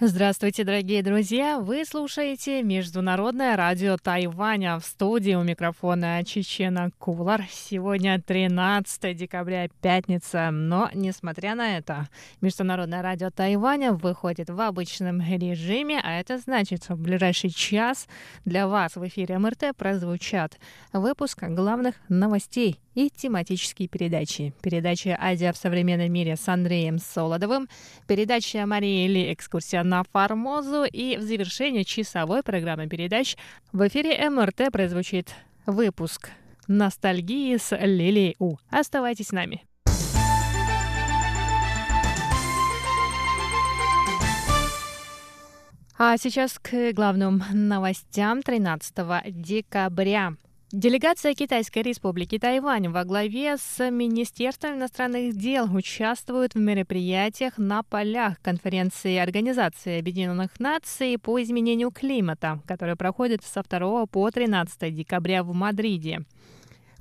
Здравствуйте, дорогие друзья! Вы слушаете Международное радио Тайваня. В студии у микрофона Чечена Кулар. Сегодня 13 декабря, пятница. Но, несмотря на это, Международное радио Тайваня выходит в обычном режиме, а это значит, что в ближайший час для вас в эфире МРТ прозвучат выпуск главных новостей и тематические передачи. Передача «Азия в современном мире» с Андреем Солодовым, передача Марии Ли «Экскурсия на Формозу» и в завершении часовой программы передач в эфире МРТ прозвучит выпуск «Ностальгии с Лилией У». Оставайтесь с нами. А сейчас к главным новостям 13 декабря. Делегация Китайской республики Тайвань во главе с Министерством иностранных дел участвует в мероприятиях на полях конференции Организации Объединенных Наций по изменению климата, которая проходит со 2 по 13 декабря в Мадриде.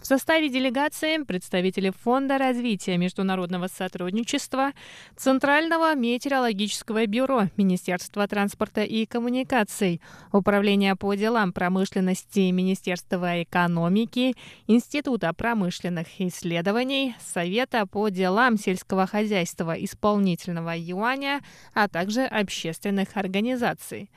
В составе делегации представители Фонда развития международного сотрудничества, Центрального метеорологического бюро, Министерства транспорта и коммуникаций, Управления по делам промышленности Министерства экономики, Института промышленных исследований, Совета по делам сельского хозяйства исполнительного юаня, а также общественных организаций.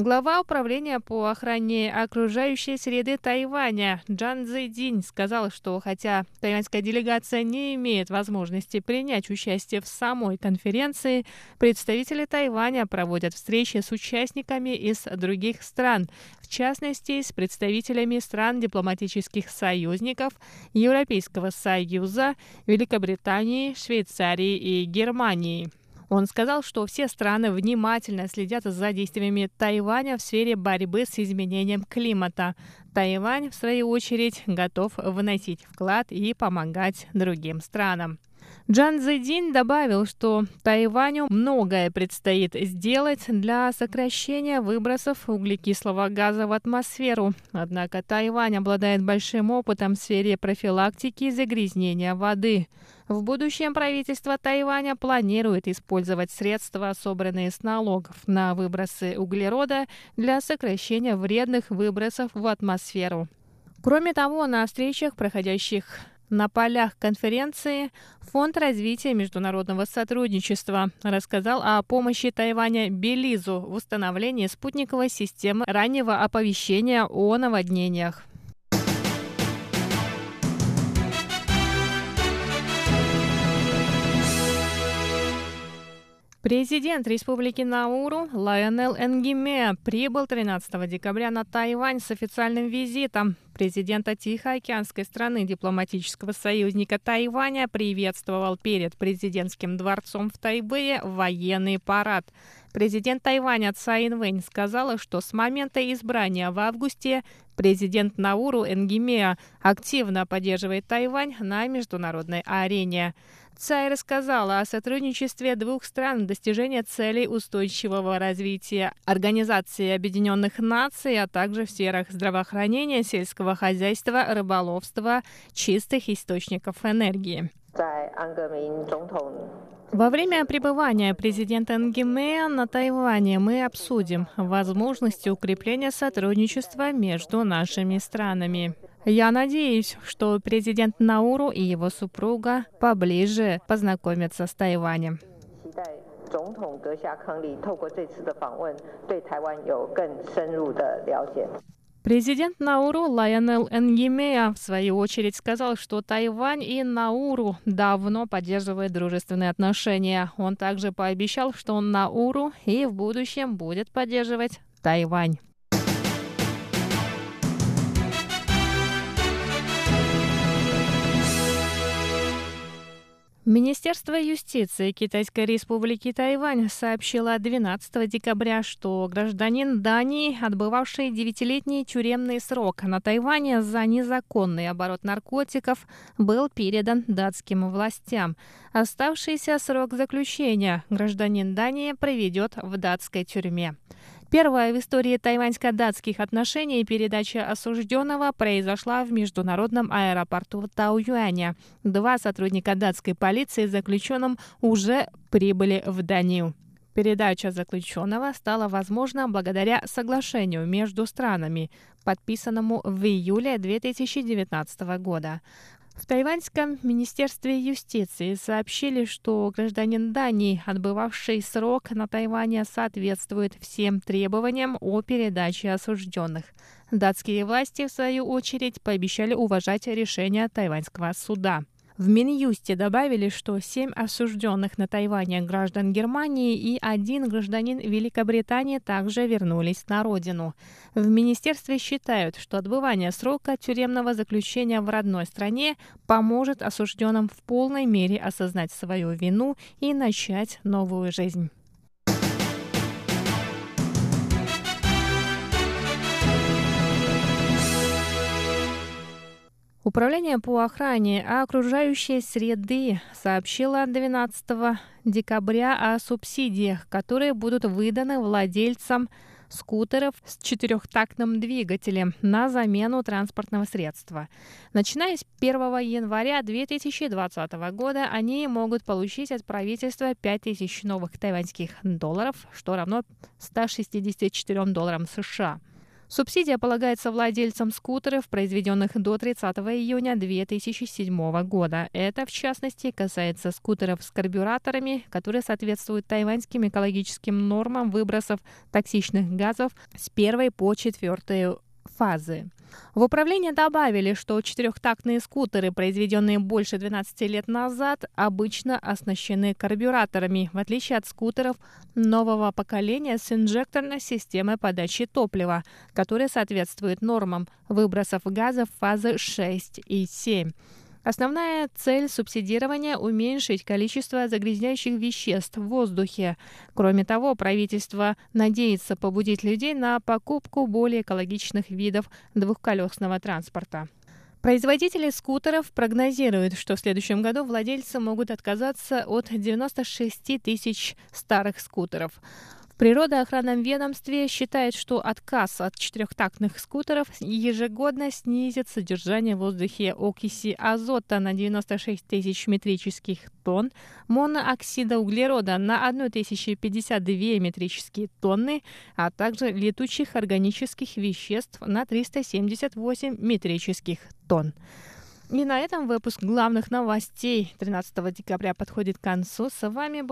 Глава управления по охране окружающей среды Тайваня Джан Цзэйдинь сказал, что хотя тайваньская делегация не имеет возможности принять участие в самой конференции, представители Тайваня проводят встречи с участниками из других стран, в частности, с представителями стран дипломатических союзников, Европейского Союза, Великобритании, Швейцарии и Германии. Он сказал, что все страны внимательно следят за действиями Тайваня в сфере борьбы с изменением климата. Тайвань, в свою очередь, готов вносить вклад и помогать другим странам. Джан Цзэдин добавил, что Тайваню многое предстоит сделать для сокращения выбросов углекислого газа в атмосферу. Однако Тайвань обладает большим опытом в сфере профилактики загрязнения воды. В будущем правительство Тайваня планирует использовать средства, собранные с налогов на выбросы углерода, для сокращения вредных выбросов в атмосферу. Кроме того, на встречах, проходящих на полях конференции Фонд развития международного сотрудничества рассказал о помощи Тайваня Белизу в установлении спутниковой системы раннего оповещения о наводнениях. Президент Республики Науру Лайонел Энгиме прибыл 13 декабря на Тайвань с официальным визитом. Президента Тихоокеанской страны дипломатического союзника Тайваня приветствовал перед президентским дворцом в Тайбэе военный парад. Президент Тайваня Цай Инвэнь сказала, что с момента избрания в августе президент Науру Энгимеа активно поддерживает Тайвань на международной арене. Цай рассказала о сотрудничестве двух стран в достижении целей устойчивого развития Организации Объединенных Наций, а также в сферах здравоохранения, сельского хозяйства, рыболовства, чистых источников энергии. Во время пребывания президента Нгиме на Тайване мы обсудим возможности укрепления сотрудничества между нашими странами. Я надеюсь, что президент Науру и его супруга поближе познакомятся с Тайванем. Президент Науру Лайонел Энгимея в свою очередь сказал, что Тайвань и Науру давно поддерживают дружественные отношения. Он также пообещал, что Науру и в будущем будет поддерживать Тайвань. Министерство юстиции Китайской республики Тайвань сообщило 12 декабря, что гражданин Дании, отбывавший девятилетний тюремный срок на Тайване за незаконный оборот наркотиков, был передан датским властям. Оставшийся срок заключения гражданин Дании проведет в датской тюрьме. Первая в истории тайваньско-датских отношений передача осужденного произошла в международном аэропорту Тауюаня. Два сотрудника датской полиции заключенным уже прибыли в Данию. Передача заключенного стала возможна благодаря соглашению между странами, подписанному в июле 2019 года. В Тайваньском министерстве юстиции сообщили, что гражданин Дании, отбывавший срок на Тайване, соответствует всем требованиям о передаче осужденных. Датские власти, в свою очередь, пообещали уважать решение тайваньского суда. В Минюсте добавили, что семь осужденных на Тайване граждан Германии и один гражданин Великобритании также вернулись на родину. В министерстве считают, что отбывание срока тюремного заключения в родной стране поможет осужденным в полной мере осознать свою вину и начать новую жизнь. Управление по охране окружающей среды сообщило 12 декабря о субсидиях, которые будут выданы владельцам скутеров с четырехтактным двигателем на замену транспортного средства. Начиная с 1 января 2020 года они могут получить от правительства 5000 новых тайваньских долларов, что равно 164 долларам США. Субсидия полагается владельцам скутеров, произведенных до 30 июня 2007 года. Это, в частности, касается скутеров с карбюраторами, которые соответствуют тайваньским экологическим нормам выбросов токсичных газов с первой по четвертую фазы. В управлении добавили, что четырехтактные скутеры, произведенные больше 12 лет назад, обычно оснащены карбюраторами, в отличие от скутеров нового поколения с инжекторной системой подачи топлива, которая соответствует нормам выбросов газов фазы 6 и 7. Основная цель субсидирования – уменьшить количество загрязняющих веществ в воздухе. Кроме того, правительство надеется побудить людей на покупку более экологичных видов двухколесного транспорта. Производители скутеров прогнозируют, что в следующем году владельцы могут отказаться от 96 тысяч старых скутеров природоохранном ведомстве считает, что отказ от четырехтактных скутеров ежегодно снизит содержание в воздухе окиси азота на 96 тысяч метрических тонн, монооксида углерода на 1052 метрические тонны, а также летучих органических веществ на 378 метрических тонн. И на этом выпуск главных новостей 13 декабря подходит к концу. С вами был